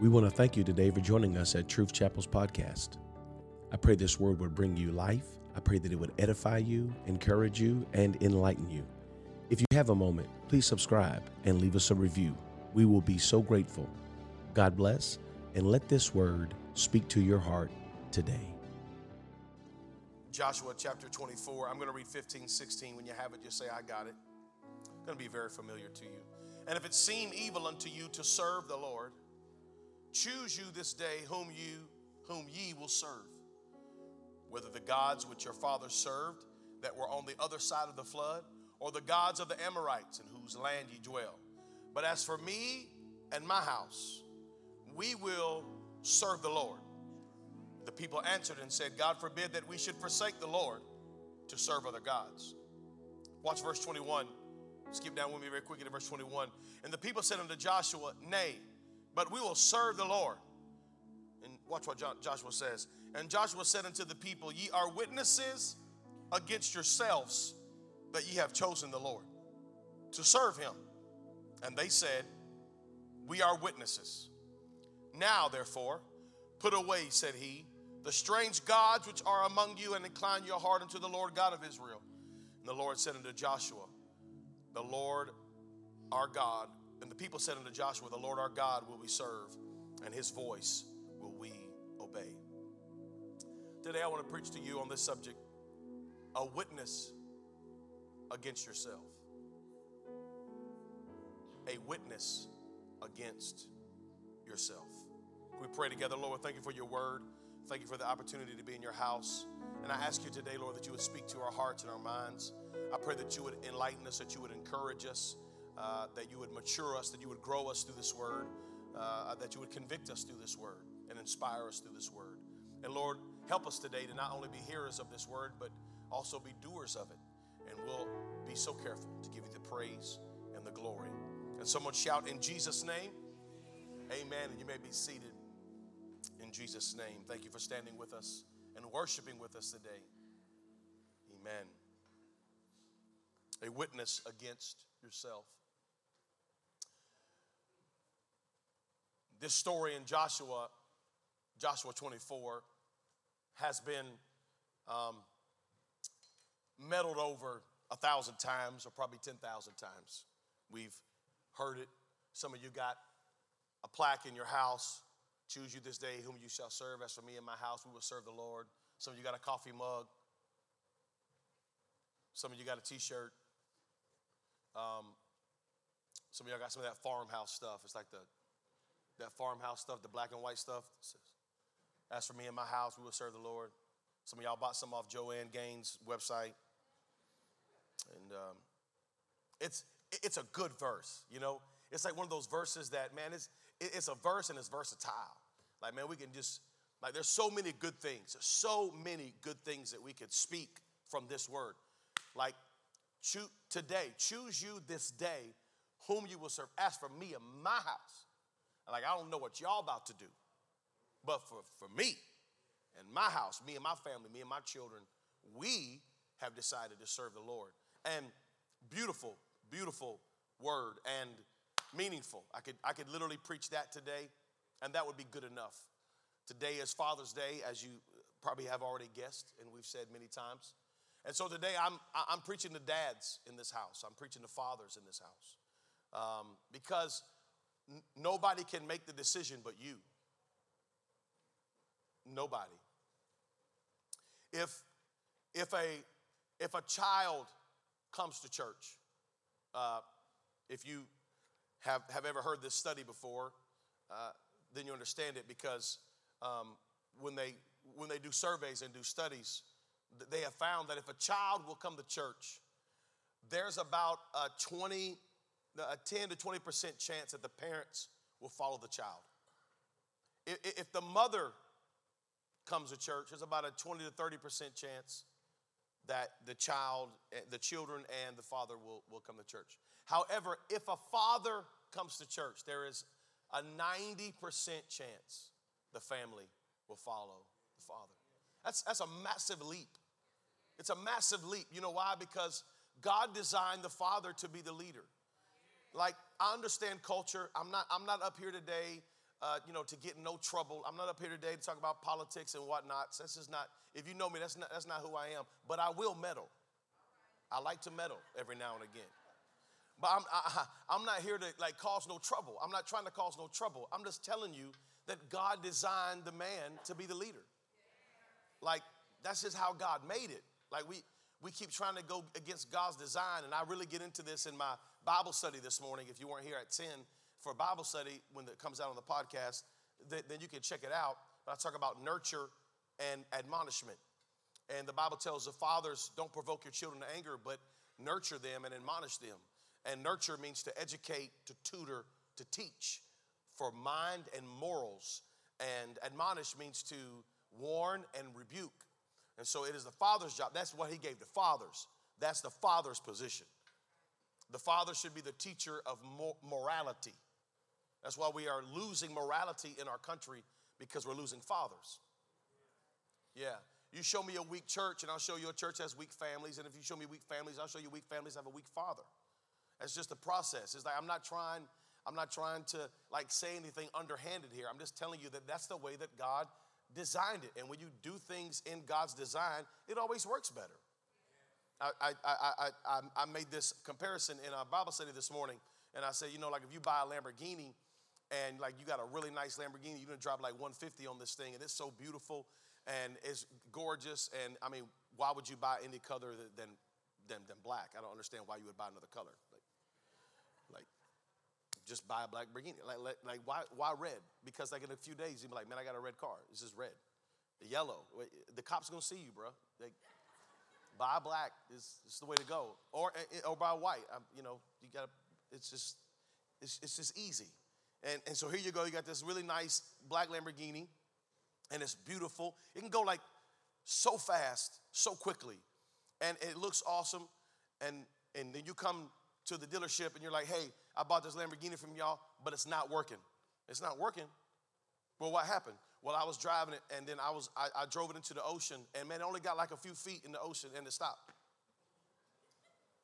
We want to thank you today for joining us at Truth Chapel's podcast. I pray this word would bring you life. I pray that it would edify you, encourage you, and enlighten you. If you have a moment, please subscribe and leave us a review. We will be so grateful. God bless, and let this word speak to your heart today. Joshua chapter 24. I'm going to read 15, 16. When you have it, just say, I got it. It's going to be very familiar to you. And if it seem evil unto you to serve the Lord, choose you this day whom you whom ye will serve. Whether the gods which your fathers served that were on the other side of the flood, or the gods of the Amorites in whose land ye dwell. But as for me and my house, we will serve the Lord. The people answered and said, God forbid that we should forsake the Lord to serve other gods. Watch verse 21. Skip down with me very quickly to verse 21. And the people said unto Joshua, Nay, but we will serve the Lord. And watch what Joshua says. And Joshua said unto the people, Ye are witnesses against yourselves that ye have chosen the Lord to serve him. And they said, We are witnesses. Now, therefore, put away, said he, the strange gods which are among you, and incline your heart unto the Lord God of Israel. And the Lord said unto Joshua, The Lord our God, and the people said unto Joshua, The Lord our God will we serve, and his voice will we obey. Today I want to preach to you on this subject a witness against yourself. A witness against yourself. We pray together, Lord. Thank you for your word. Thank you for the opportunity to be in your house. And I ask you today, Lord, that you would speak to our hearts and our minds. I pray that you would enlighten us, that you would encourage us, uh, that you would mature us, that you would grow us through this word, uh, that you would convict us through this word and inspire us through this word. And Lord, help us today to not only be hearers of this word, but also be doers of it. And we'll be so careful to give you the praise and the glory. And someone shout in Jesus' name, Amen. And you may be seated in Jesus' name. Thank you for standing with us and worshiping with us today. Amen. A witness against yourself. This story in Joshua, Joshua 24, has been um, meddled over a thousand times or probably 10,000 times. We've heard it. Some of you got a plaque in your house Choose you this day whom you shall serve. As for me and my house, we will serve the Lord. Some of you got a coffee mug. Some of you got a t shirt. Um, some of y'all got some of that farmhouse stuff. It's like the that farmhouse stuff, the black and white stuff. As for me and my house, we will serve the Lord. Some of y'all bought some off Joanna Gaines' website. And um, it's, it's a good verse, you know? It's like one of those verses that, man, it's, it's a verse and it's versatile. Like, man, we can just, like, there's so many good things. There's so many good things that we could speak from this word. Like, choose today, choose you this day whom you will serve. As for me and my house, like, I don't know what y'all about to do, but for, for me and my house, me and my family, me and my children, we have decided to serve the Lord. And beautiful, beautiful word and meaningful. I could, I could literally preach that today and that would be good enough. Today is Father's Day, as you probably have already guessed, and we've said many times. And so today I'm, I'm preaching to dads in this house, I'm preaching to fathers in this house. Um, because nobody can make the decision but you. Nobody. If, if, a, if a child comes to church, uh, if you have, have ever heard this study before, uh, then you understand it because um, when, they, when they do surveys and do studies, they have found that if a child will come to church, there's about a 20, a 10 to 20% chance that the parents will follow the child. If the mother comes to church, there's about a 20 to 30% chance that the child, eh, the children and the father will, will come to church. However, if a father comes to church, there is a 90% chance the family will follow the father. That's, that's a massive leap. It's a massive leap. You know why? Because God designed the father to be the leader. Like, I understand culture. I'm not, I'm not up here today uh, you know, to get no trouble. I'm not up here today to talk about politics and whatnot. This is not, if you know me, that's not, that's not who I am. But I will meddle. I like to meddle every now and again. But I'm, I, I'm not here to like cause no trouble. I'm not trying to cause no trouble. I'm just telling you that God designed the man to be the leader. Like, that's just how God made it. Like, we, we keep trying to go against God's design, and I really get into this in my Bible study this morning. If you weren't here at 10 for Bible study when it comes out on the podcast, then, then you can check it out. But I talk about nurture and admonishment. And the Bible tells the fathers, don't provoke your children to anger, but nurture them and admonish them. And nurture means to educate, to tutor, to teach for mind and morals. And admonish means to warn and rebuke. And so it is the father's job. That's what he gave to fathers. That's the father's position. The father should be the teacher of morality. That's why we are losing morality in our country because we're losing fathers. Yeah. You show me a weak church, and I'll show you a church has weak families. And if you show me weak families, I'll show you weak families have a weak father. That's just a process. It's like I'm not trying, I'm not trying to like say anything underhanded here. I'm just telling you that that's the way that God designed it. And when you do things in God's design, it always works better. I, I, I, I, I made this comparison in our Bible study this morning, and I said, you know, like if you buy a Lamborghini and like you got a really nice Lamborghini, you're gonna drive like 150 on this thing, and it's so beautiful and it's gorgeous. And I mean, why would you buy any color than, than, than black? I don't understand why you would buy another color. Like, like just buy a black Lamborghini. Like, like, like, why, why red? Because like in a few days, you'll be like, man, I got a red car. This is red. The yellow. The cops gonna see you, bro. Like, buy black is, is the way to go. Or, eh, eh, or buy white. I'm, you know, you gotta, it's just, it's, it's just easy. And, and so here you go, you got this really nice black Lamborghini, and it's beautiful. It can go like so fast, so quickly, and it looks awesome. And, and then you come to the dealership and you're like, hey, I bought this Lamborghini from y'all, but it's not working. It's not working. Well, what happened? Well, I was driving it and then I was I, I drove it into the ocean, and man, it only got like a few feet in the ocean and it stopped.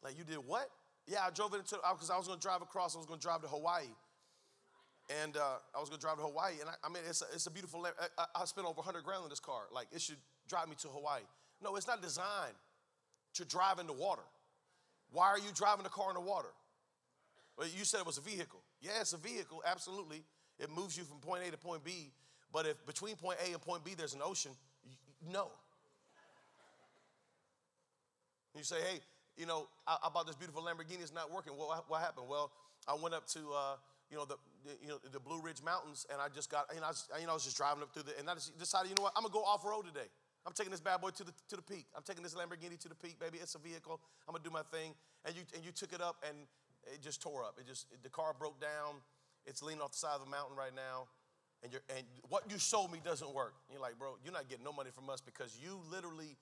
Like, you did what? Yeah, I drove it into because I was gonna drive across, I was gonna drive to Hawaii. And uh, I was gonna drive to Hawaii, and I, I mean, it's a, it's a beautiful. I, I spent over 100 grand on this car. Like, it should drive me to Hawaii. No, it's not designed to drive in the water. Why are you driving the car in the water? Well, you said it was a vehicle. Yeah, it's a vehicle, absolutely. It moves you from point A to point B. But if between point A and point B there's an ocean, no. You say, hey, you know, I, I bought this beautiful Lamborghini, it's not working. Well, what, happened? Well, I went up to, uh, you know, the, the, you know, the Blue Ridge Mountains, and I just got, you know, I was, you know, I was just driving up through the, and I just decided, you know what, I'm gonna go off road today. I'm taking this bad boy to the, to the peak. I'm taking this Lamborghini to the peak, baby. It's a vehicle. I'm gonna do my thing. And you, and you took it up and it just tore up. It just, the car broke down. It's leaning off the side of the mountain right now. And, you're, and what you sold me doesn't work. And you're like, bro, you're not getting no money from us because you literally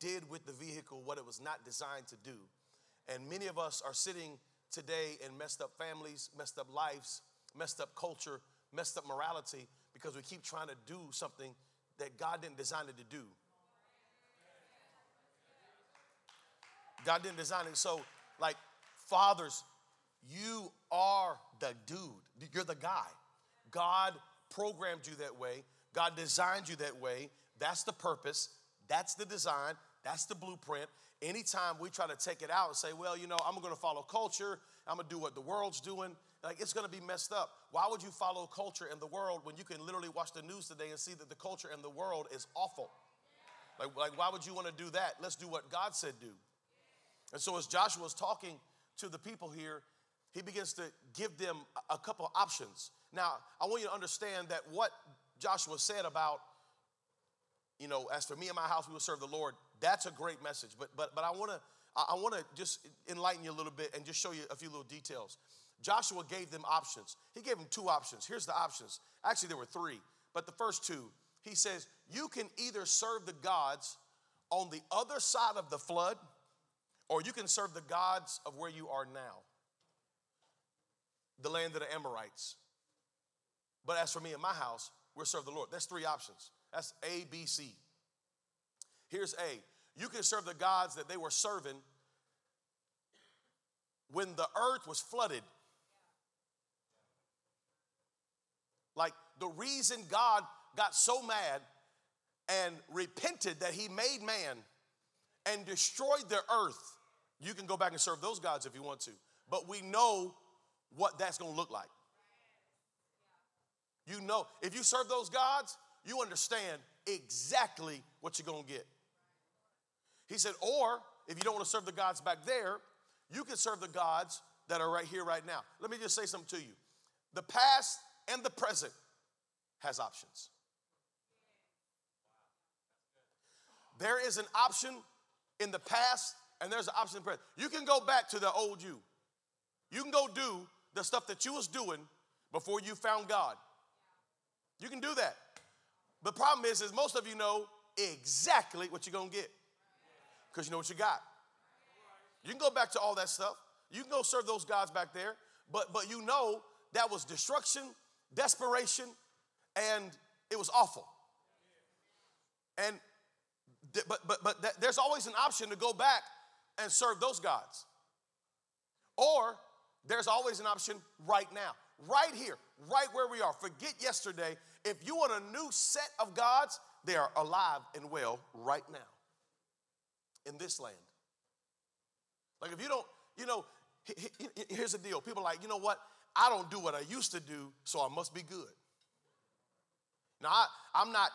did with the vehicle what it was not designed to do. And many of us are sitting today in messed up families, messed up lives, messed up culture, messed up morality because we keep trying to do something that God didn't design it to do. God didn't design it. So, like, fathers, you are the dude. You're the guy. God programmed you that way. God designed you that way. That's the purpose. That's the design. That's the blueprint. Anytime we try to take it out and say, well, you know, I'm going to follow culture, I'm going to do what the world's doing, like it's going to be messed up. Why would you follow culture in the world when you can literally watch the news today and see that the culture in the world is awful? Like, like why would you want to do that? Let's do what God said do. And so as Joshua was talking to the people here, he begins to give them a couple options. Now, I want you to understand that what Joshua said about, you know, as for me and my house, we will serve the Lord, that's a great message. But but but I want to I want to just enlighten you a little bit and just show you a few little details. Joshua gave them options. He gave them two options. Here's the options. Actually, there were three, but the first two, he says, you can either serve the gods on the other side of the flood, or you can serve the gods of where you are now, the land of the Amorites. But as for me and my house, we'll serve the Lord. That's three options. That's A, B, C. Here's A you can serve the gods that they were serving when the earth was flooded. Like the reason God got so mad and repented that he made man and destroyed the earth, you can go back and serve those gods if you want to. But we know what that's going to look like. You know, if you serve those gods, you understand exactly what you're going to get. He said, or if you don't want to serve the gods back there, you can serve the gods that are right here, right now. Let me just say something to you. The past and the present has options. There is an option in the past and there's an option in the present. You can go back to the old you. You can go do the stuff that you was doing before you found God. You can do that. The problem is, is most of you know exactly what you're gonna get. Because you know what you got. You can go back to all that stuff. You can go serve those gods back there, but but you know that was destruction, desperation, and it was awful. And but but but there's always an option to go back and serve those gods. Or there's always an option right now, right here, right where we are. Forget yesterday. If you want a new set of gods, they are alive and well right now in this land. Like if you don't, you know, here's the deal. People like, you know what? I don't do what I used to do, so I must be good. Now, I, I'm not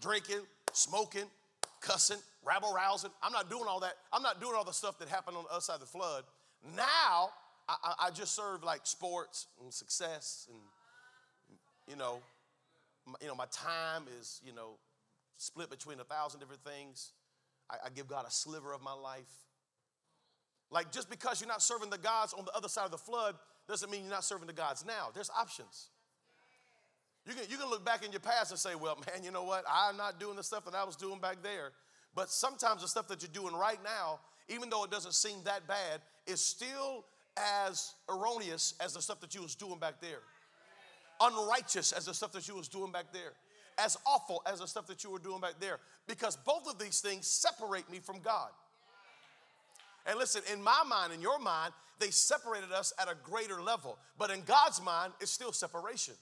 drinking, smoking, cussing, rabble rousing. I'm not doing all that. I'm not doing all the stuff that happened on the other side of the flood. Now, I, I just serve like sports and success, and you know, my, you know, my time is you know split between a thousand different things. I, I give God a sliver of my life. Like just because you're not serving the gods on the other side of the flood doesn't mean you're not serving the gods now. There's options. You can, you can look back in your past and say, well, man, you know what? I'm not doing the stuff that I was doing back there. But sometimes the stuff that you're doing right now, even though it doesn't seem that bad, is still as erroneous as the stuff that you was doing back there. Unrighteous as the stuff that you was doing back there. As awful as the stuff that you were doing back there. Because both of these things separate me from God. And listen, in my mind, in your mind, they separated us at a greater level. But in God's mind, it's still separation.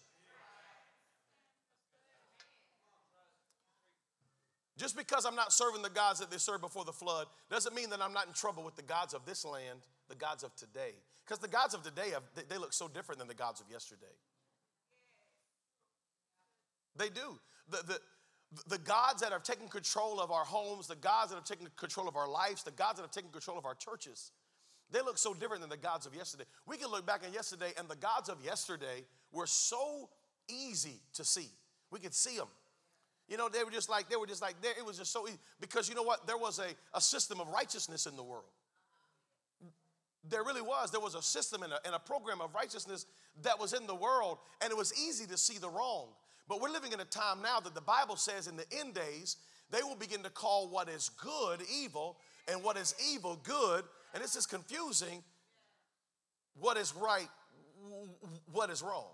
Just because I'm not serving the gods that they served before the flood doesn't mean that I'm not in trouble with the gods of this land, the gods of today. Because the gods of today, have, they look so different than the gods of yesterday. They do. The, the, the gods that have taken control of our homes, the gods that have taken control of our lives, the gods that have taken control of our churches, they look so different than the gods of yesterday. We can look back on yesterday, and the gods of yesterday were so easy to see. We could see them. You know, they were just like, they were just like, there. it was just so easy. Because you know what? There was a, a system of righteousness in the world. There really was. There was a system and a, and a program of righteousness that was in the world, and it was easy to see the wrong. But we're living in a time now that the Bible says in the end days, they will begin to call what is good evil and what is evil good. And this is confusing. What is right, what is wrong.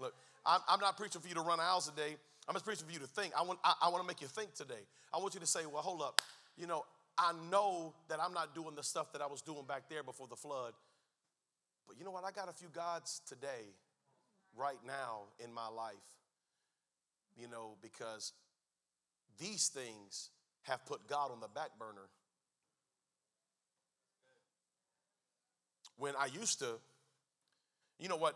Look, I'm, I'm not preaching for you to run aisles today. I'm just preaching for you to think. I want, I, I want to make you think today. I want you to say, well, hold up. You know, I know that I'm not doing the stuff that I was doing back there before the flood. But you know what? I got a few gods today, right now in my life. You know, because these things have put God on the back burner. When I used to, you know what?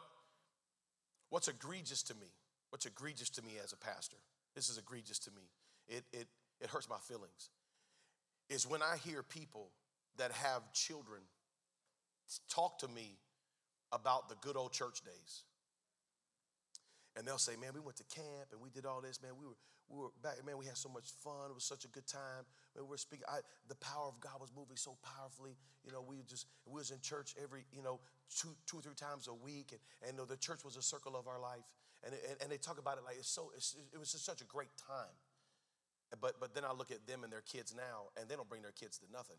What's egregious to me? What's egregious to me as a pastor? This is egregious to me. It, it, it hurts my feelings. Is when I hear people that have children talk to me about the good old church days. And they'll say, man, we went to camp and we did all this, man. We were, we were back, man, we had so much fun. It was such a good time. We were speaking, I, the power of God was moving so powerfully. You know, we just, we was in church every, you know, two, two, three times a week. And, and the church was a circle of our life. And, and, and they talk about it like it's so, it's, it was just such a great time. But, but then I look at them and their kids now, and they don't bring their kids to nothing.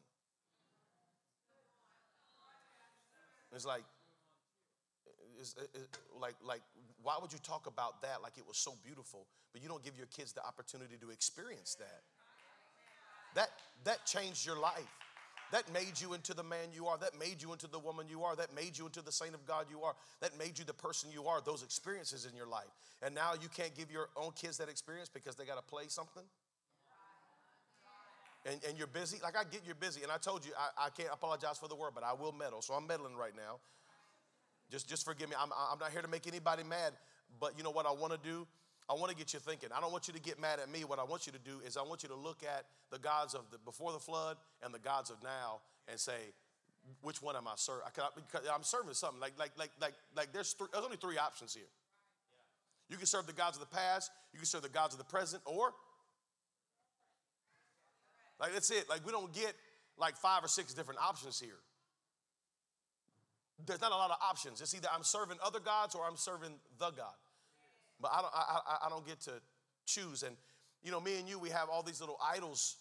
It's like, it's like, like, why would you talk about that like it was so beautiful, but you don't give your kids the opportunity to experience that? That, that changed your life. that made you into the man you are, that made you into the woman you are, that made you into the saint of God you are, that made you the person you are, those experiences in your life. And now you can't give your own kids that experience because they got to play something? And, and you're busy? Like, I get you're busy. And I told you, I, I can't apologize for the word, but I will meddle. So I'm meddling right now. Just, just forgive me. I'm, I'm not here to make anybody mad, but you know what I want to do? I want to get you thinking. I don't want you to get mad at me. What I want you to do is I want you to look at the gods of the before the flood and the gods of now and say, which one am I serving? I'm serving something. Like, like, like, like, like there's, three, there's only three options here. You can serve the gods of the past, you can serve the gods of the present, or like that's it. Like we don't get like five or six different options here. There's not a lot of options. It's either I'm serving other gods or I'm serving the God. But I don't, I, I don't get to choose. And, you know, me and you, we have all these little idols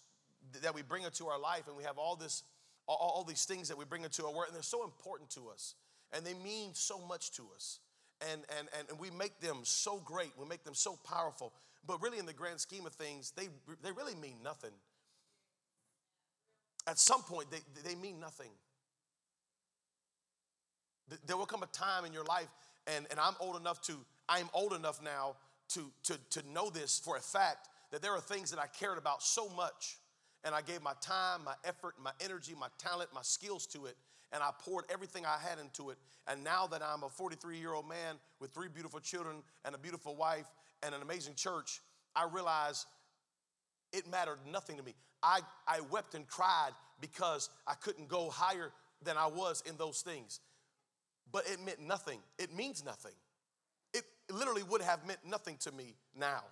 that we bring into our life, and we have all this, all, all these things that we bring into our work, and they're so important to us, and they mean so much to us. And, and, and we make them so great, we make them so powerful, but really, in the grand scheme of things, they, they really mean nothing. At some point, they, they mean nothing. There will come a time in your life, and, and I'm old enough to I'm old enough now to, to, to know this for a fact that there are things that I cared about so much, and I gave my time, my effort, my energy, my talent, my skills to it, and I poured everything I had into it. And now that I'm a 43 year old man with three beautiful children and a beautiful wife and an amazing church, I realize it mattered nothing to me. I, I wept and cried because I couldn't go higher than I was in those things. But it meant nothing. It means nothing literally would have meant nothing to me now.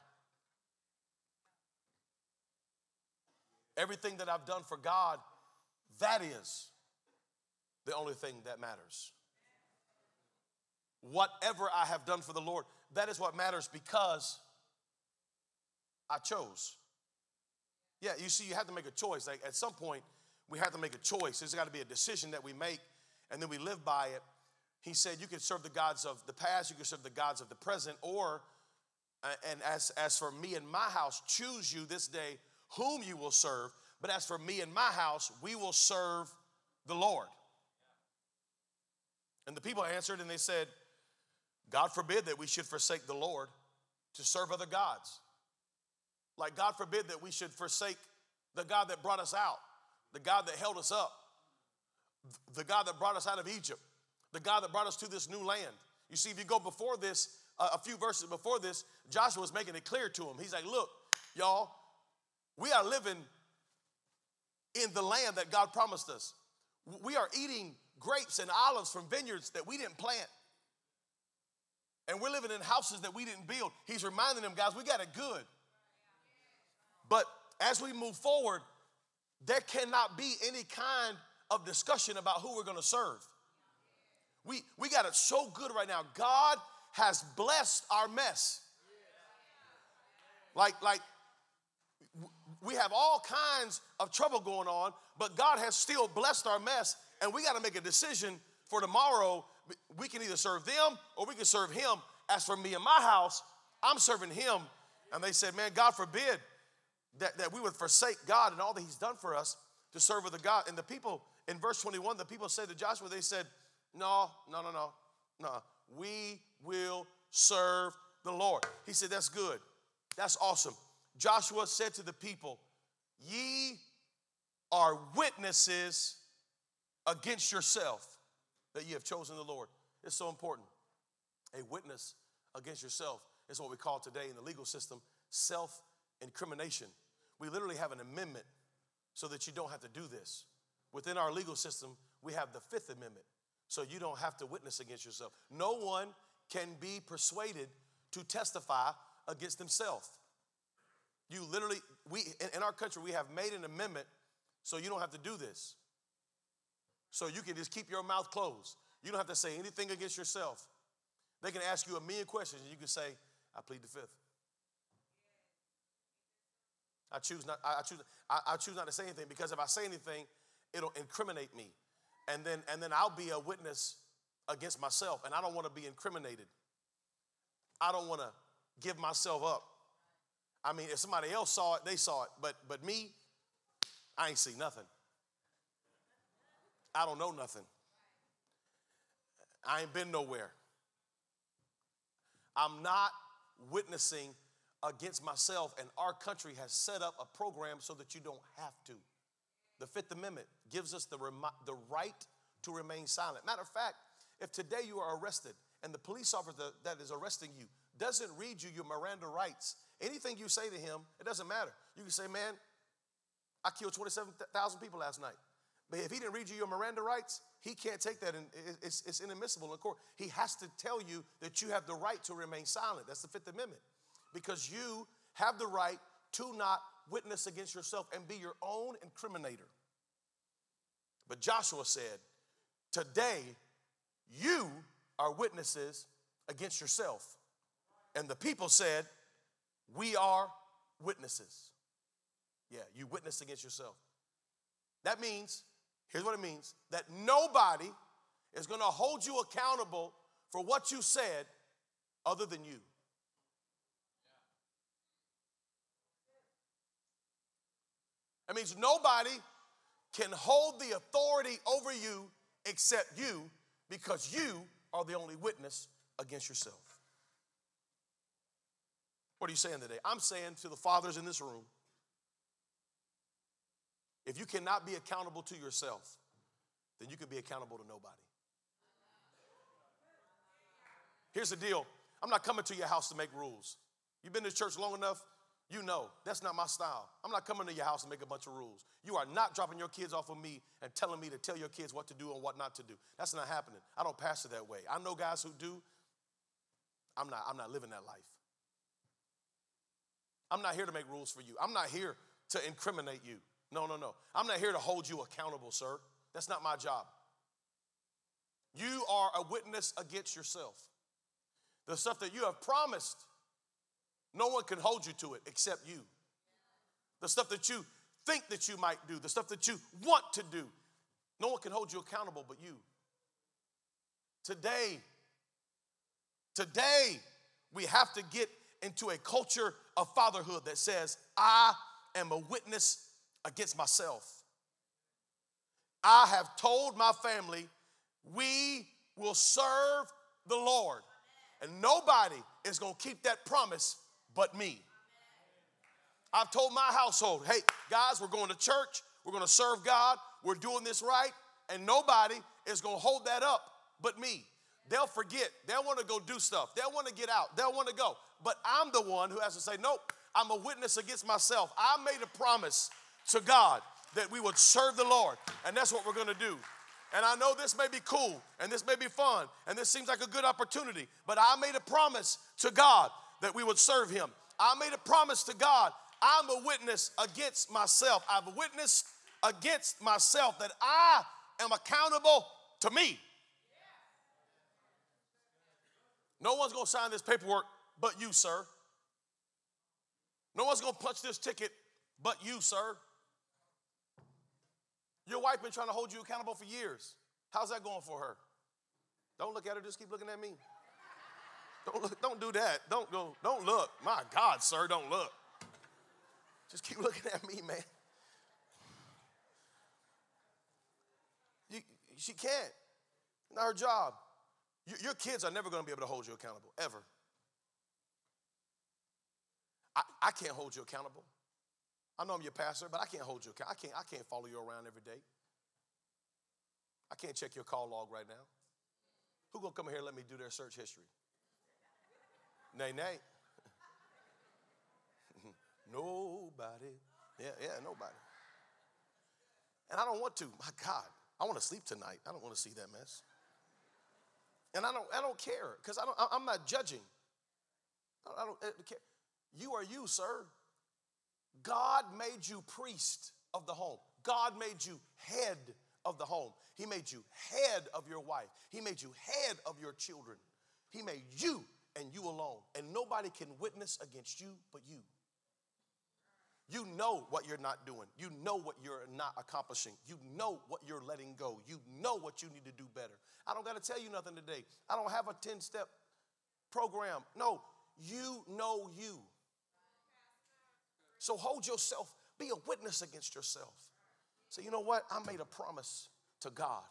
Everything that I've done for God, that is the only thing that matters. Whatever I have done for the Lord, that is what matters because I chose. Yeah, you see, you have to make a choice. Like at some point, we have to make a choice. There's got to be a decision that we make, and then we live by it he said you can serve the gods of the past, you can serve the gods of the present, or, uh, and as, as for me and my house, choose you this day whom you will serve. But as for me and my house, we will serve the Lord. And the people answered and they said, God forbid that we should forsake the Lord to serve other gods. Like, God forbid that we should forsake the God that brought us out, the God that held us up, the God that brought us out of Egypt, the God that brought us to this new land. You see, if you go before this, uh, a few verses before this, Joshua was making it clear to him. He's like, Look, y'all, we are living in the land that God promised us. We are eating grapes and olives from vineyards that we didn't plant. And we're living in houses that we didn't build. He's reminding them, guys, we got it good. But as we move forward, there cannot be any kind of discussion about who we're going to serve. We, we got it so good right now. God has blessed our mess. Like, like we have all kinds of trouble going on, but God has still blessed our mess, and we got to make a decision for tomorrow. We can either serve them or we can serve Him. As for me and my house, I'm serving Him. And they said, Man, God forbid that, that we would forsake God and all that He's done for us to serve with the God. And the people, in verse 21, the people said to Joshua, They said, no, no, no, no, no. We will serve the Lord. He said, That's good. That's awesome. Joshua said to the people, Ye are witnesses against yourself that ye have chosen the Lord. It's so important. A witness against yourself is what we call today in the legal system self incrimination. We literally have an amendment so that you don't have to do this. Within our legal system, we have the Fifth Amendment so you don't have to witness against yourself. No one can be persuaded to testify against himself. You literally, we in our country, we have made an amendment so you don't have to do this. So you can just keep your mouth closed. You don't have to say anything against yourself. They can ask you a million questions and you can say, I plead the fifth. I choose not, I, choose, I, I choose not to say anything because if I say anything, it'll incriminate me and then and then I'll be a witness against myself and I don't want to be incriminated. I don't want to give myself up. I mean, if somebody else saw it, they saw it, but but me, I ain't see nothing. I don't know nothing. I ain't been nowhere. I'm not witnessing against myself, and our country has set up a program so that you don't have to. The Fifth Amendment gives us the, the right to remain silent. Matter of fact, if today you are arrested and the police officer that is arresting you doesn't read you your Miranda rights, anything you say to him, it doesn't matter. You can say, Man, I killed 27,000 people last night. But if he didn't read you your Miranda rights, he can't take that and it's, it's inadmissible in court. He has to tell you that you have the right to remain silent. That's the Fifth Amendment. Because you have the right to not witness against yourself and be your own incriminator. But Joshua said, Today you are witnesses against yourself. And the people said, We are witnesses. Yeah, you witness against yourself. That means, here's what it means that nobody is to hold you accountable for what you said other than you. That means nobody can hold the authority over you except you because you are the only witness against yourself. What are you saying today? I'm saying to the fathers in this room if you cannot be accountable to yourself, then you can be accountable to nobody. Here's the deal I'm not coming to your house to make rules. You've been to church long enough, you know that's not my style. I'm not coming to your house and make a bunch of rules. You are not dropping your kids off of me and telling me to tell your kids what to do and what not to do. That's not happening. I don't pastor that way. I know guys who do. I'm not, I'm not living that life. I'm not here to make rules for you. I'm not here to incriminate you. No, no, no. I'm not here to hold you accountable, sir. That's not my job. You are a witness against yourself. The stuff that you have promised, no one can hold you to it except you. The stuff that you think that you might do, the stuff that you want to do, no one can hold you accountable but you. Today, today, we have to get into a culture of fatherhood that says, I am a witness against myself. I have told my family, we will serve the Lord. And nobody is going to keep that promise but me. I've told my household, hey, guys, we're going to church, we're going to serve God, we're doing this right, and nobody is going to hold that up but me. They'll forget, they'll want to go do stuff, they'll want to get out, they'll want to go. But I'm the one who has to say, nope, I'm a witness against myself. I made a promise to God that we would serve the Lord. And that's what we're going to do. And I know this may be cool and this may be fun and this seems like a good opportunity, but I made a promise to God that we would serve Him. I made a promise to God. I'm a witness against myself. I've witnessed against myself that I am accountable to me. No one's gonna sign this paperwork but you, sir. No one's gonna punch this ticket but you, sir. Your wife been trying to hold you accountable for years. How's that going for her? Don't look at her, just keep looking at me. Don't look, don't do that. Don't go, don't look. My God, sir, don't look. Just keep looking at me, man. You, she can't. Not her job. You, your kids are never going to be able to hold you accountable, ever. I, I can't hold you accountable. I know I'm your pastor, but I can't hold you. accountable. I can't, I can't follow you around every day. I can't check your call log right now. Who gonna come here and let me do their search history? Nay, nay. nobody. Yeah, yeah, nobody. And I don't want to. My God, I want to sleep tonight. I don't want to see that mess. And I don't, I don't care because I don't, I'm not judging. I don't uh, care. You are you, sir. God made you priest of the home. God made you head of the home. He made you head of your wife. He made you head of your children. He made you and you alone. And nobody can witness against you but you. You know what you're not doing. You know what you're not accomplishing. You know what you're letting go. You know what you need to do better. I don't got to tell you nothing today. I don't have a 10 step program. No, you know you. So hold yourself, be a witness against yourself. Say, you know what? I made a promise to God.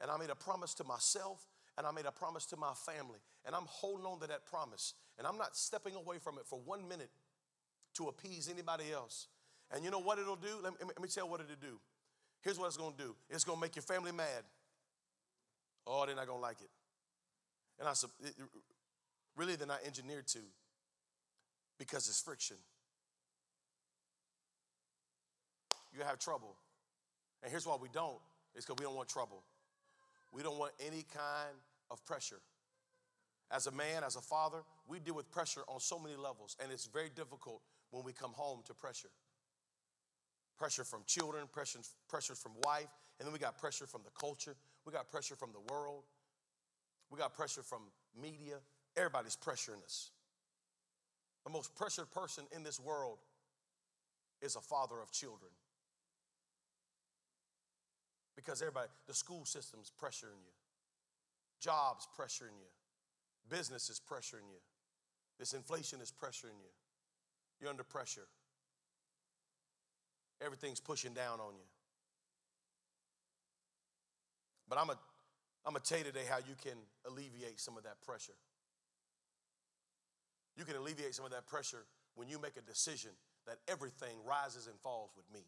And I made a promise to myself and I made a promise to my family. And I'm holding on to that promise. And I'm not stepping away from it for one minute to appease anybody else. And you know what it'll do? Let me, let me tell you what it'll do. Here's what it's gonna do it's gonna make your family mad. Oh, they're not gonna like it. And I said, really, they're not engineered to because it's friction. You have trouble. And here's why we don't it's because we don't want trouble. We don't want any kind of pressure. As a man, as a father, we deal with pressure on so many levels, and it's very difficult when we come home to pressure. Pressure from children, pressure, pressure from wife, and then we got pressure from the culture, we got pressure from the world, we got pressure from media. Everybody's pressuring us. The most pressured person in this world is a father of children. Because everybody, the school system's pressuring you, jobs pressuring you, business is pressuring you, this inflation is pressuring you. You're under pressure. Everything's pushing down on you. But I'm going I'm to tell you today how you can alleviate some of that pressure. You can alleviate some of that pressure when you make a decision that everything rises and falls with me.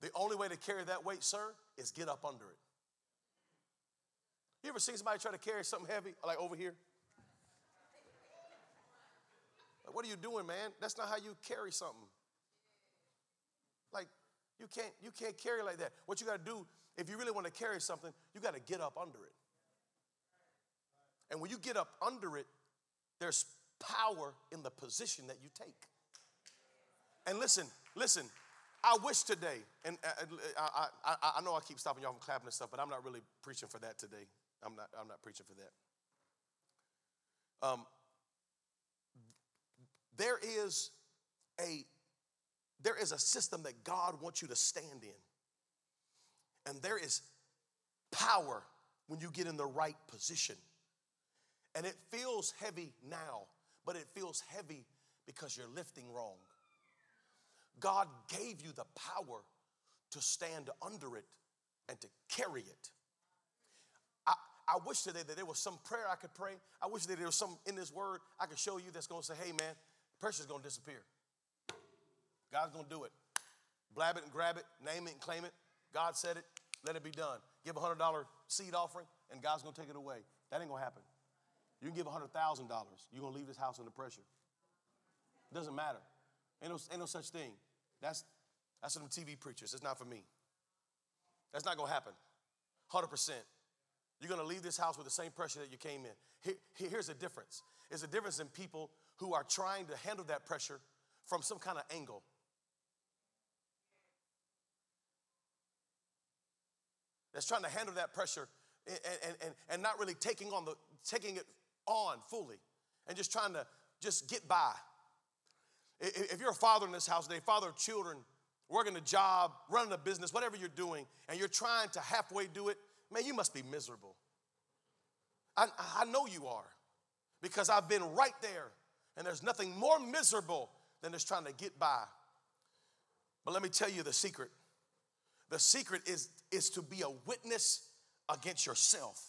The only way to carry that weight, sir, is get up under it. You ever seen somebody try to carry something heavy, like over here? Like, what are you doing, man? That's not how you carry something. Like, you can't, you can't carry like that. What you got to do, if you really want to carry something, you got to get up under it. And when you get up under it, there's power in the position that you take. And listen, listen, I wish today, and uh, uh, I, I, I, I know I keep stopping y'all from clapping and stuff, but I'm not really preaching for that today. I'm not, I'm not preaching for that. Um, there is a there is a system that God wants you to stand in. And there is power when you get in the right position. And it feels heavy now, but it feels heavy because you're lifting wrong. God gave you the power to stand under it and to carry it. I, I wish today that there was some prayer I could pray. I wish that there was some in this word I could show you that's going to say, hey man, pressure's going to disappear. God's going to do it. Blab it and grab it, name it and claim it. God said it, let it be done. Give a $100 seed offering, and God's going to take it away. That ain't going to happen. You can give $100,000. You're going to leave this house under pressure. It doesn't matter. Ain't no, ain't no such thing. That's, that's for them TV preachers. It's not for me. That's not to happen. 100%. You're to leave this house with the same pressure that you came in. Here, here's the difference. It's a difference in people who are trying to handle that pressure from some kind of angle. That's trying to handle that pressure and, and, and, and not really taking on the taking it on fully and just trying to just get by. If you're a father in this house today, father of children, working a job, running a business, whatever you're doing, and you're trying to halfway do it, man, you must be miserable. I, I know you are because I've been right there, and there's nothing more miserable than just trying to get by. But let me tell you the secret. The secret is, is to be a witness against yourself.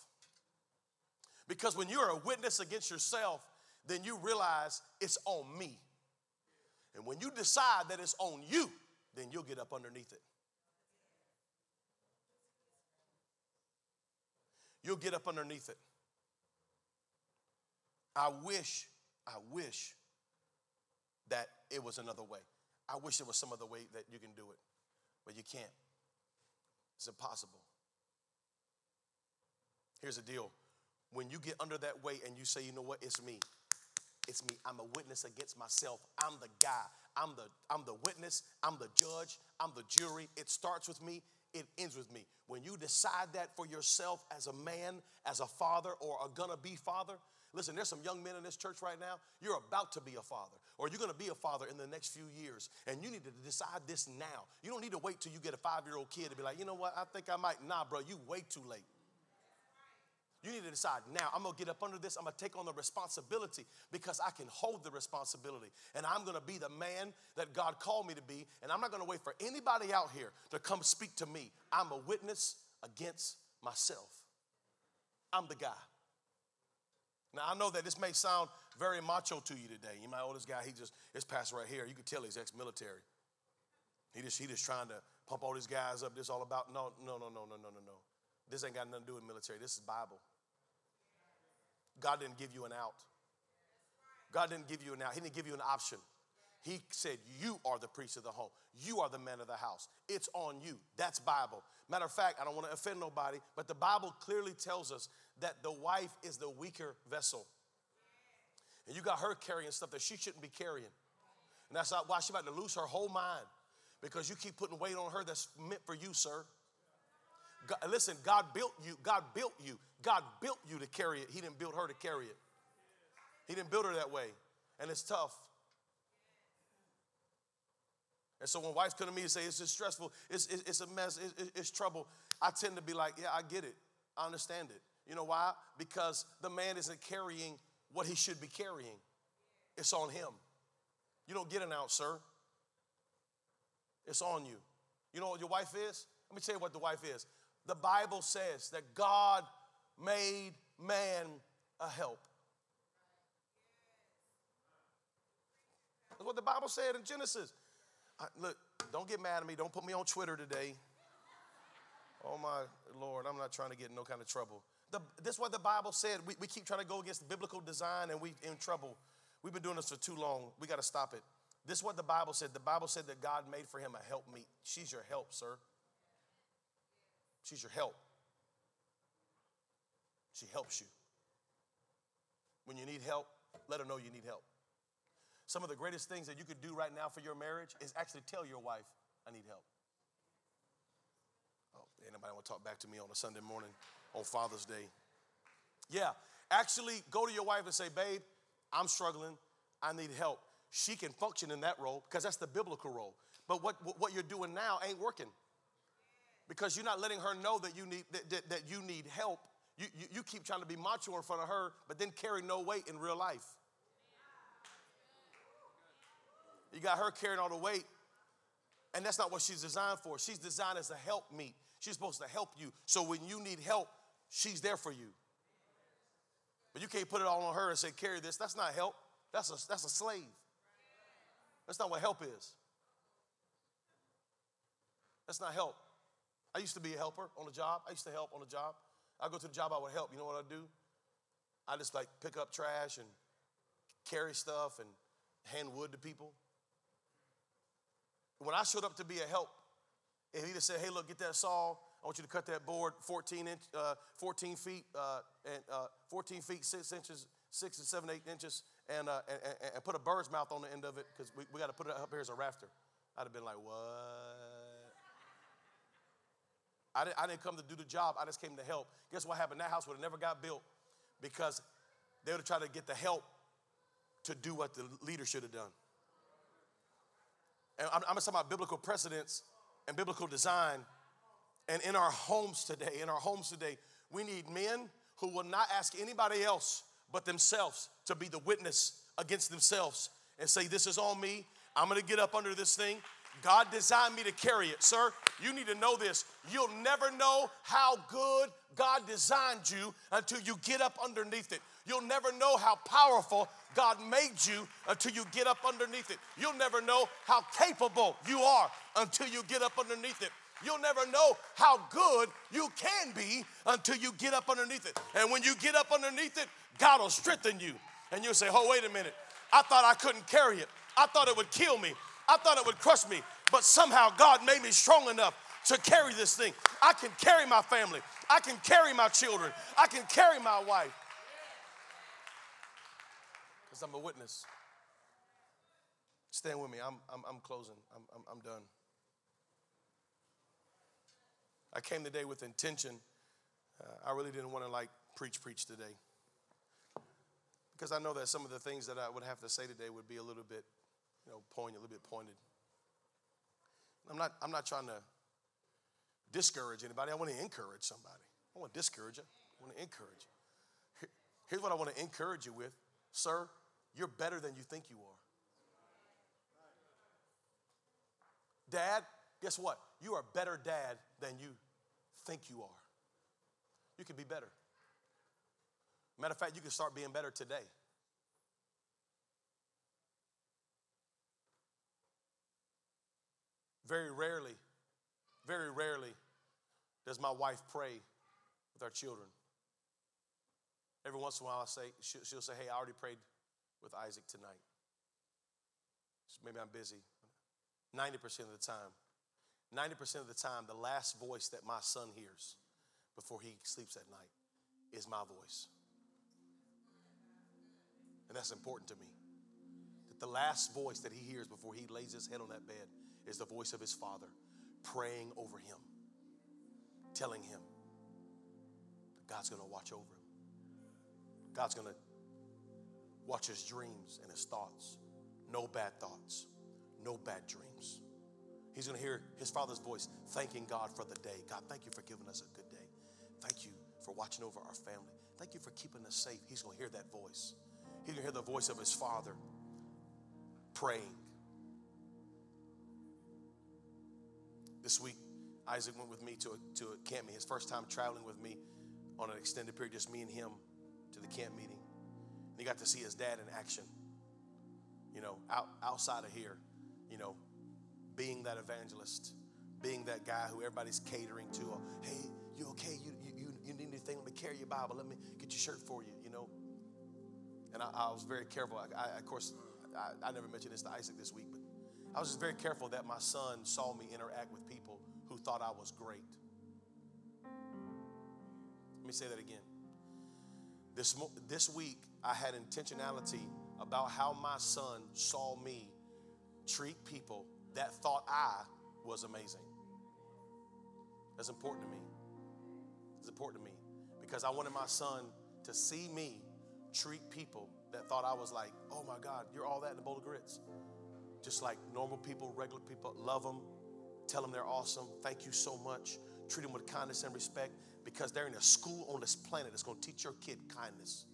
Because when you're a witness against yourself, then you realize it's on me. And when you decide that it's on you, then you'll get up underneath it. You'll get up underneath it. I wish, I wish that it was another way. I wish there was some other way that you can do it, but you can't. It's impossible. Here's the deal when you get under that weight and you say, you know what, it's me, it's me. I'm a witness against myself. I'm the guy. I'm the, I'm the witness. I'm the judge. I'm the jury. It starts with me. It ends with me. When you decide that for yourself as a man, as a father, or a gonna be father, listen, there's some young men in this church right now. You're about to be a father, or you're gonna be a father in the next few years, and you need to decide this now. You don't need to wait till you get a five year old kid to be like, you know what, I think I might. Nah, bro, you way too late. You need to decide now, I'm gonna get up under this, I'm gonna take on the responsibility because I can hold the responsibility. And I'm gonna be the man that God called me to be. And I'm not gonna wait for anybody out here to come speak to me. I'm a witness against myself. I'm the guy. Now I know that this may sound very macho to you today. You might, oh, this guy, he just is passed right here. You can tell he's ex-military. He just he just trying to pump all these guys up. This all about no, no, no, no, no, no, no, no. This ain't got nothing to do with military. This is Bible. God didn't give you an out. God didn't give you an out. He didn't give you an option. He said, You are the priest of the home. You are the man of the house. It's on you. That's Bible. Matter of fact, I don't want to offend nobody, but the Bible clearly tells us that the wife is the weaker vessel. And you got her carrying stuff that she shouldn't be carrying. And that's why she's about to lose her whole mind because you keep putting weight on her that's meant for you, sir. God, listen, God built you. God built you. God built you to carry it. He didn't build her to carry it. He didn't build her that way. And it's tough. And so when wives come to me and say, it's just stressful, it's, it's, it's a mess, it's, it's trouble, I tend to be like, yeah, I get it. I understand it. You know why? Because the man isn't carrying what he should be carrying. It's on him. You don't get an out, sir. It's on you. You know what your wife is? Let me tell you what the wife is. The Bible says that God made man a help. That's what the Bible said in Genesis. I, look, don't get mad at me. Don't put me on Twitter today. Oh my Lord, I'm not trying to get in no kind of trouble. The, this is what the Bible said. We, we keep trying to go against biblical design and we in trouble. We've been doing this for too long. We got to stop it. This is what the Bible said. The Bible said that God made for him a helpmeet. She's your help, sir. She's your help. She helps you. When you need help, let her know you need help. Some of the greatest things that you could do right now for your marriage is actually tell your wife, I need help. Oh, anybody want to talk back to me on a Sunday morning on Father's Day? Yeah, actually go to your wife and say, babe, I'm struggling. I need help. She can function in that role because that's the biblical role. But what, what you're doing now ain't working because you're not letting her know that you need, that, that, that you need help. You, you, you keep trying to be macho in front of her, but then carry no weight in real life. You got her carrying all the weight, and that's not what she's designed for. She's designed as a help meet. She's supposed to help you. So when you need help, she's there for you. But you can't put it all on her and say, carry this. That's not help. That's a, that's a slave. That's not what help is. That's not help. I used to be a helper on the job. I used to help on the job. I go to the job, I would help. You know what I do? I just like pick up trash and carry stuff and hand wood to people. When I showed up to be a help, if he just said, hey, look, get that saw. I want you to cut that board 14, inch, uh, 14 feet uh, and uh, 14 feet, six inches, six and seven, eight inches, and, uh, and, and, put a bird's mouth on the end of it because we, we got to put it up here as a rafter. I'd have been like, what? I didn't, I didn't come to do the job. I just came to help. Guess what happened? That house would have never got built because they would have tried to get the help to do what the leader should have done. And I'm, I'm talking about biblical precedents and biblical design. And in our homes today, in our homes today, we need men who will not ask anybody else but themselves to be the witness against themselves and say, This is on me. I'm gonna get up under this thing. God designed me to carry it. Sir, you need to know this. You'll never know how good God designed you until you get up underneath it. You'll never know how powerful God made you until you get up underneath it. You'll never know how capable you are until you get up underneath it. You'll never know how good you can be until you get up underneath it. And when you get up underneath it, God will strengthen you. And you'll say, Oh, wait a minute. I thought I couldn't carry it. I thought it would kill me. I thought it would crush me. But somehow God made me strong enough to carry this thing. I can carry my family. I can carry my children. I can carry my wife. Because I'm a witness. Stand with me. I'm, I'm, I'm closing. I'm, I'm, I'm done. I came today with intention. Uh, I really didn't want to like preach, preach today. Because I know that some of the things that I would have to say today would be a little bit, you know, poignant, a little bit pointed. I'm not, I'm not trying to discourage anybody. I want to encourage somebody. I want to discourage you. I want to encourage you. Here's what I want to encourage you with Sir, you're better than you think you are. Dad, guess what? You are better dad than you think you are. You can be better. Matter of fact, you can start being better today. Very rarely, very rarely does my wife pray with our children. Every once in a while, I say, she'll say, Hey, I already prayed with Isaac tonight. So maybe I'm busy. 90% of the time, 90% of the time, the last voice that my son hears before he sleeps at night is my voice. And that's important to me. That the last voice that he hears before he lays his head on that bed is the voice of his father praying over him, telling him that God's going to watch over him. God's going to watch his dreams and his thoughts. No bad thoughts, no bad dreams. He's going to hear his father's voice thanking God for the day. God, thank you for giving us a good day. Thank you for watching over our family. Thank you for keeping us safe. He's going to hear that voice. He's going to hear the voice of his father praying. This week, Isaac went with me to a, to a camp meeting, his first time traveling with me on an extended period, just me and him to the camp meeting. And he got to see his dad in action, you know, out, outside of here, you know, being that evangelist, being that guy who everybody's catering to. Or, hey, you okay? You, you, you need anything? Let me carry your Bible. Let me get your shirt for you, you know. And I, I was very careful. I, I of course, I, I never mentioned this to Isaac this week, but I was just very careful that my son saw me interact with people who thought I was great. Let me say that again. This, this week, I had intentionality about how my son saw me treat people that thought I was amazing. That's important to me. It's important to me because I wanted my son to see me treat people that thought I was like, oh my God, you're all that in a bowl of grits. Just like normal people, regular people, love them, tell them they're awesome, thank you so much, treat them with kindness and respect because they're in a school on this planet that's going to teach your kid kindness.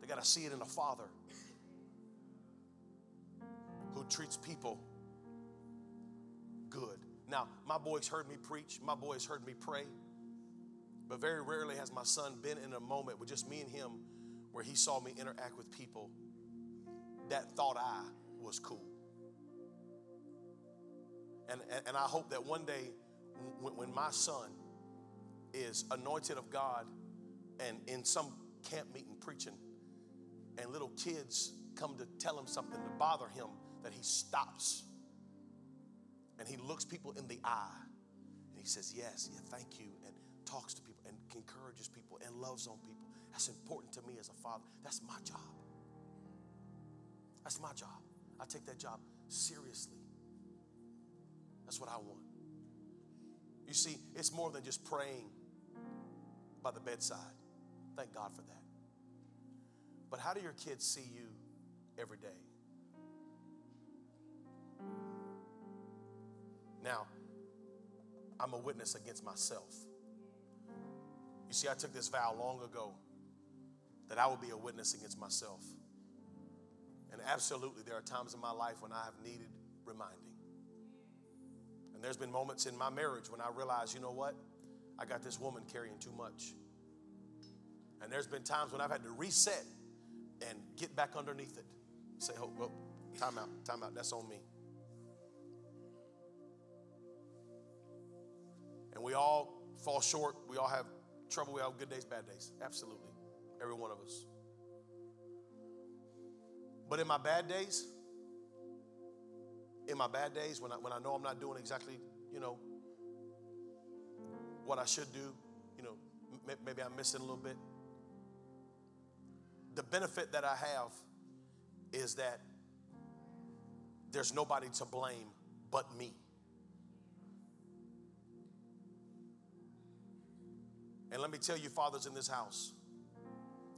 They got to see it in a father who treats people good. Now, my boys heard me preach, my boys heard me pray, but very rarely has my son been in a moment with just me and him where he saw me interact with people that thought I was cool. And, and, I hope that one day when, when my son is anointed of God and in some camp meeting preaching, and little kids come to tell him something to bother him, that he stops and he looks people in the eye and he says, Yes, yeah, thank you, and talks to people and encourages people and loves on people. That's important to me as a father. That's my job. That's my job. I take that job seriously. That's what I want. You see, it's more than just praying by the bedside. Thank God for that. But how do your kids see you every day? Now, I'm a witness against myself. You see, I took this vow long ago that I would be a witness against myself. And absolutely, there are times in my life when I have needed reminding. And there's been moments in my marriage when I realized, you know what? I got this woman carrying too much. And there's been times when I've had to reset and get back underneath it. Say, oh, well, time out, time out, that's on me. And we all fall short. We all have trouble. We have good days, bad days. Absolutely. Every one of us. But in my bad days, in my bad days, when I, when I know I'm not doing exactly, you know, what I should do, you know, m- maybe I'm missing a little bit. The benefit that I have is that there's nobody to blame but me. And let me tell you, fathers in this house,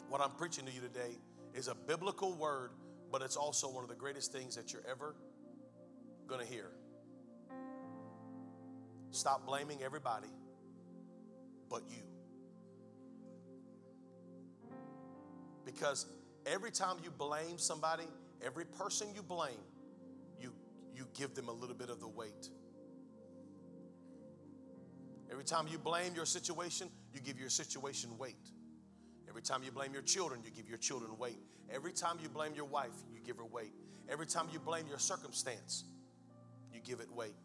what I'm preaching to you today is a biblical word, but it's also one of the greatest things that you're ever going to hear. Stop blaming everybody but you. Because every time you blame somebody, every person you blame, you, you give them a little bit of the weight. Every time you blame your situation, you give your situation weight. Every time you blame your children, you give your children weight. Every time you blame your wife, you give her weight. Every time you blame your circumstance, you give it weight.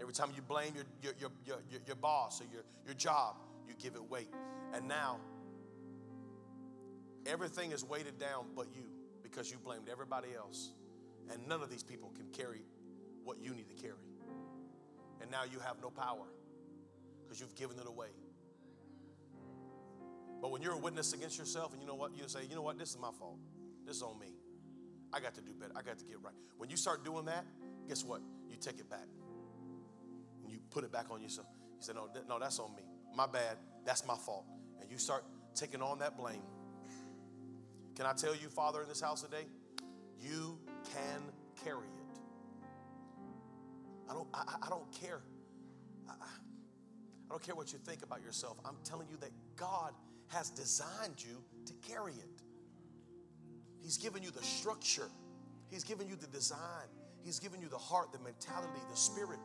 Every time you blame your, your, your, your, your boss or your, your job, you give it weight. And now, everything is weighted down but you because you blamed everybody else. And none of these people can carry what you need to carry. And now you have no power because you've given it away. But when you're a witness against yourself and you know what, you say, you know what, this is my fault. This is on me. I got to do better. I got to get right. When you start doing that, guess what? You take it back. And you put it back on yourself. You say, no, no, that's on me. My bad. That's my fault. And you start taking on that blame. Can I tell you, Father, in this house today, you can carry it. I don't, I, I don't care. I, I don't care what you think about yourself. I'm telling you that God has designed you to carry it. He's given you the structure, He's given you the design, He's given you the heart, the mentality, the spirit.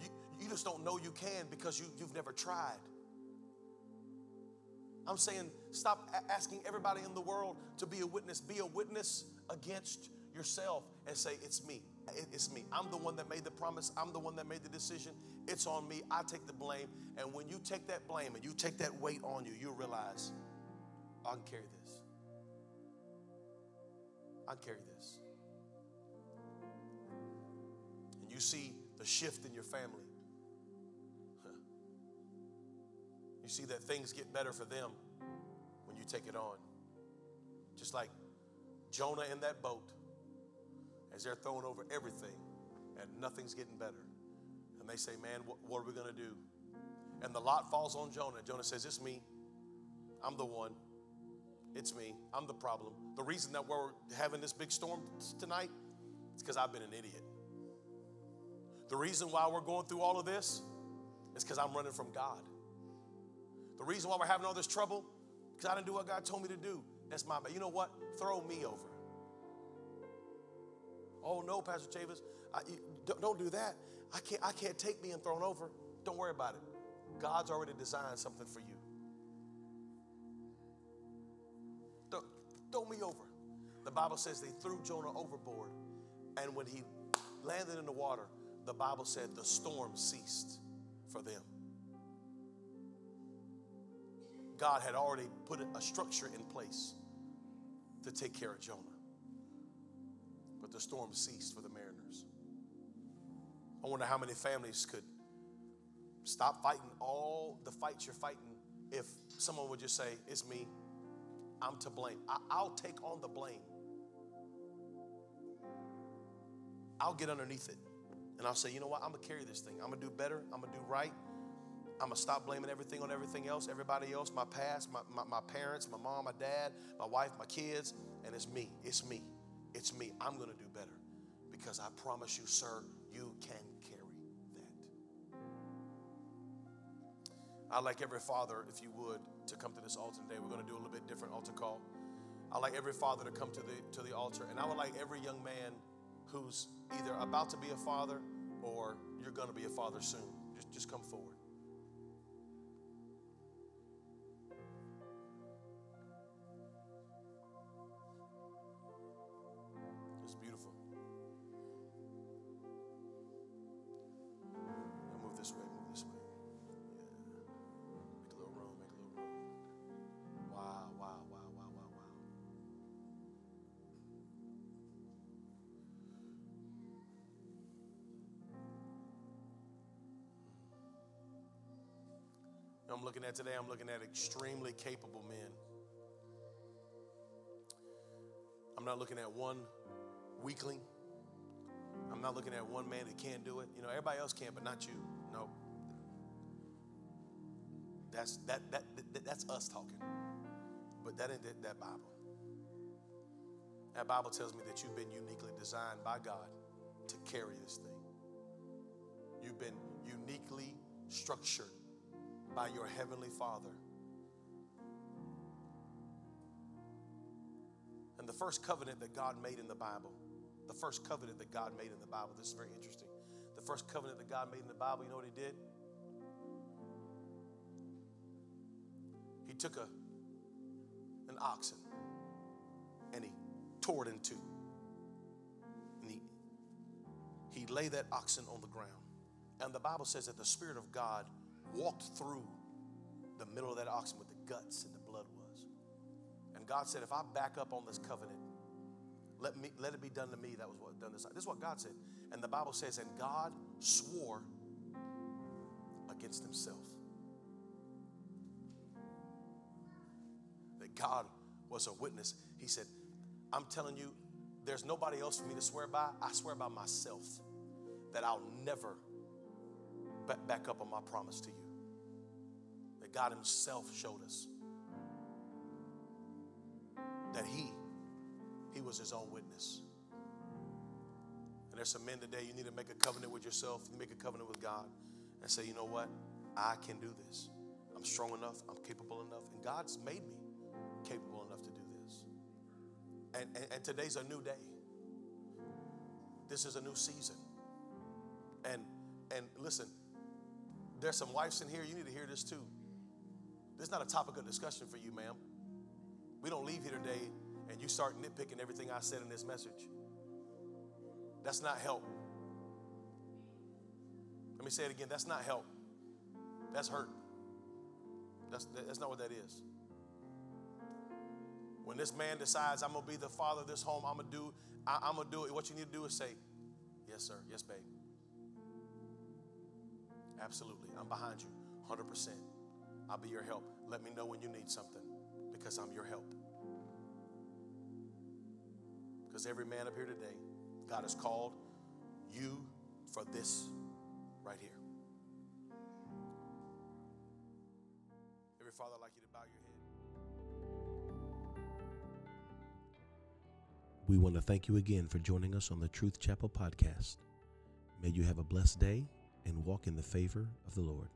You, you just don't know you can because you, you've never tried. I'm saying stop asking everybody in the world to be a witness. Be a witness against yourself and say, It's me. It's me. I'm the one that made the promise. I'm the one that made the decision. It's on me. I take the blame. And when you take that blame and you take that weight on you, you realize, I can carry this. I can carry this. And you see the shift in your family. You see that things get better for them when you take it on. Just like Jonah in that boat, as they're throwing over everything and nothing's getting better. And they say, Man, what, what are we going to do? And the lot falls on Jonah. Jonah says, It's me. I'm the one. It's me. I'm the problem. The reason that we're having this big storm tonight is because I've been an idiot. The reason why we're going through all of this is because I'm running from God. The reason why we're having all this trouble, is because I didn't do what God told me to do. That's my bad. You know what? Throw me over. Oh no, Pastor Chavis, I, don't, do that. I can't, I can't take being thrown over. Don't worry about it. God's already designed something for you. Throw me over. The Bible says they threw Jonah overboard, and when he landed in the water, the Bible said the storm ceased for them. God had already put a structure in place to take care of Jonah. But the storm ceased for the mariners. I wonder how many families could stop fighting all the fights you're fighting if someone would just say, It's me, I'm to blame. I- will take on the blame. I'll get underneath it and I'll say, You know what? I'm gonna carry this thing. I'm gonna do better. I'm gonna do right. I'm gonna stop blaming everything on everything else, everybody else, my past, my, my, my, parents, my mom, my dad, my wife, my kids, and it's me. It's me. It's me. I'm gonna do better because I promise you, sir, you can carry that. I'd like every father, if you would, to come to this altar today. We're gonna do a little bit different altar call. I'd like every father to come to the to the altar, and I would like every young man who's either about to be a father or you're gonna be a father soon. Just, just come forward. I'm looking at today, I'm looking at extremely capable men. I'm not looking at one weakling. I'm not looking at one man that can't do it. You know, everybody else can, but not you. No. That's that that, that that's us talking. But that ain't that, that Bible. That Bible tells me that you've been uniquely designed by God to carry this thing. You've been uniquely structured by your Heavenly Father And the first covenant that God made in the Bible, the first covenant that God made in the Bible, this is very interesting. The first covenant that God made in the Bible, you know what He did? He took a, an oxen and He tore it in two. And He, he laid that oxen on the ground. And the Bible says that the Spirit of God walked through the middle of that oxen with the guts and the blood was. And God said, if I back up on this covenant, let me let it be done to me. That was what done this. This is what God said. And the Bible says, and God swore against himself. That God was a witness. He said, I'm telling you, there's nobody else for me to swear by. I swear by myself that I'll never back up on my promise to you. That God Himself showed us that He, He was His own witness. And there's some men today, you need to make a covenant with yourself, you make a covenant with God, and say, you know what? I can do this. I'm strong enough, I'm capable enough, and God's made me capable enough to do this. And, and, and today's a new day. This is a new season. And and listen, there's some wives in here, you need to hear this too. This is not a topic of discussion for you, ma'am. We don't leave here today and you start nitpicking everything I said in this message. That's not help. Let me say it again. That's not help. That's hurt. That's, that's not what that is. When this man decides, I'm going to be the father of this home, I'm going to do, I, I'm going to do it, what you need to do is say, Yes, sir. Yes, babe. Absolutely. I'm behind you 100%. I'll be your help. Let me know when you need something because I'm your help. Because every man up here today, God has called you for this right here. Every father, I'd like you to bow your head. We want to thank you again for joining us on the Truth Chapel podcast. May you have a blessed day and walk in the favor of the Lord.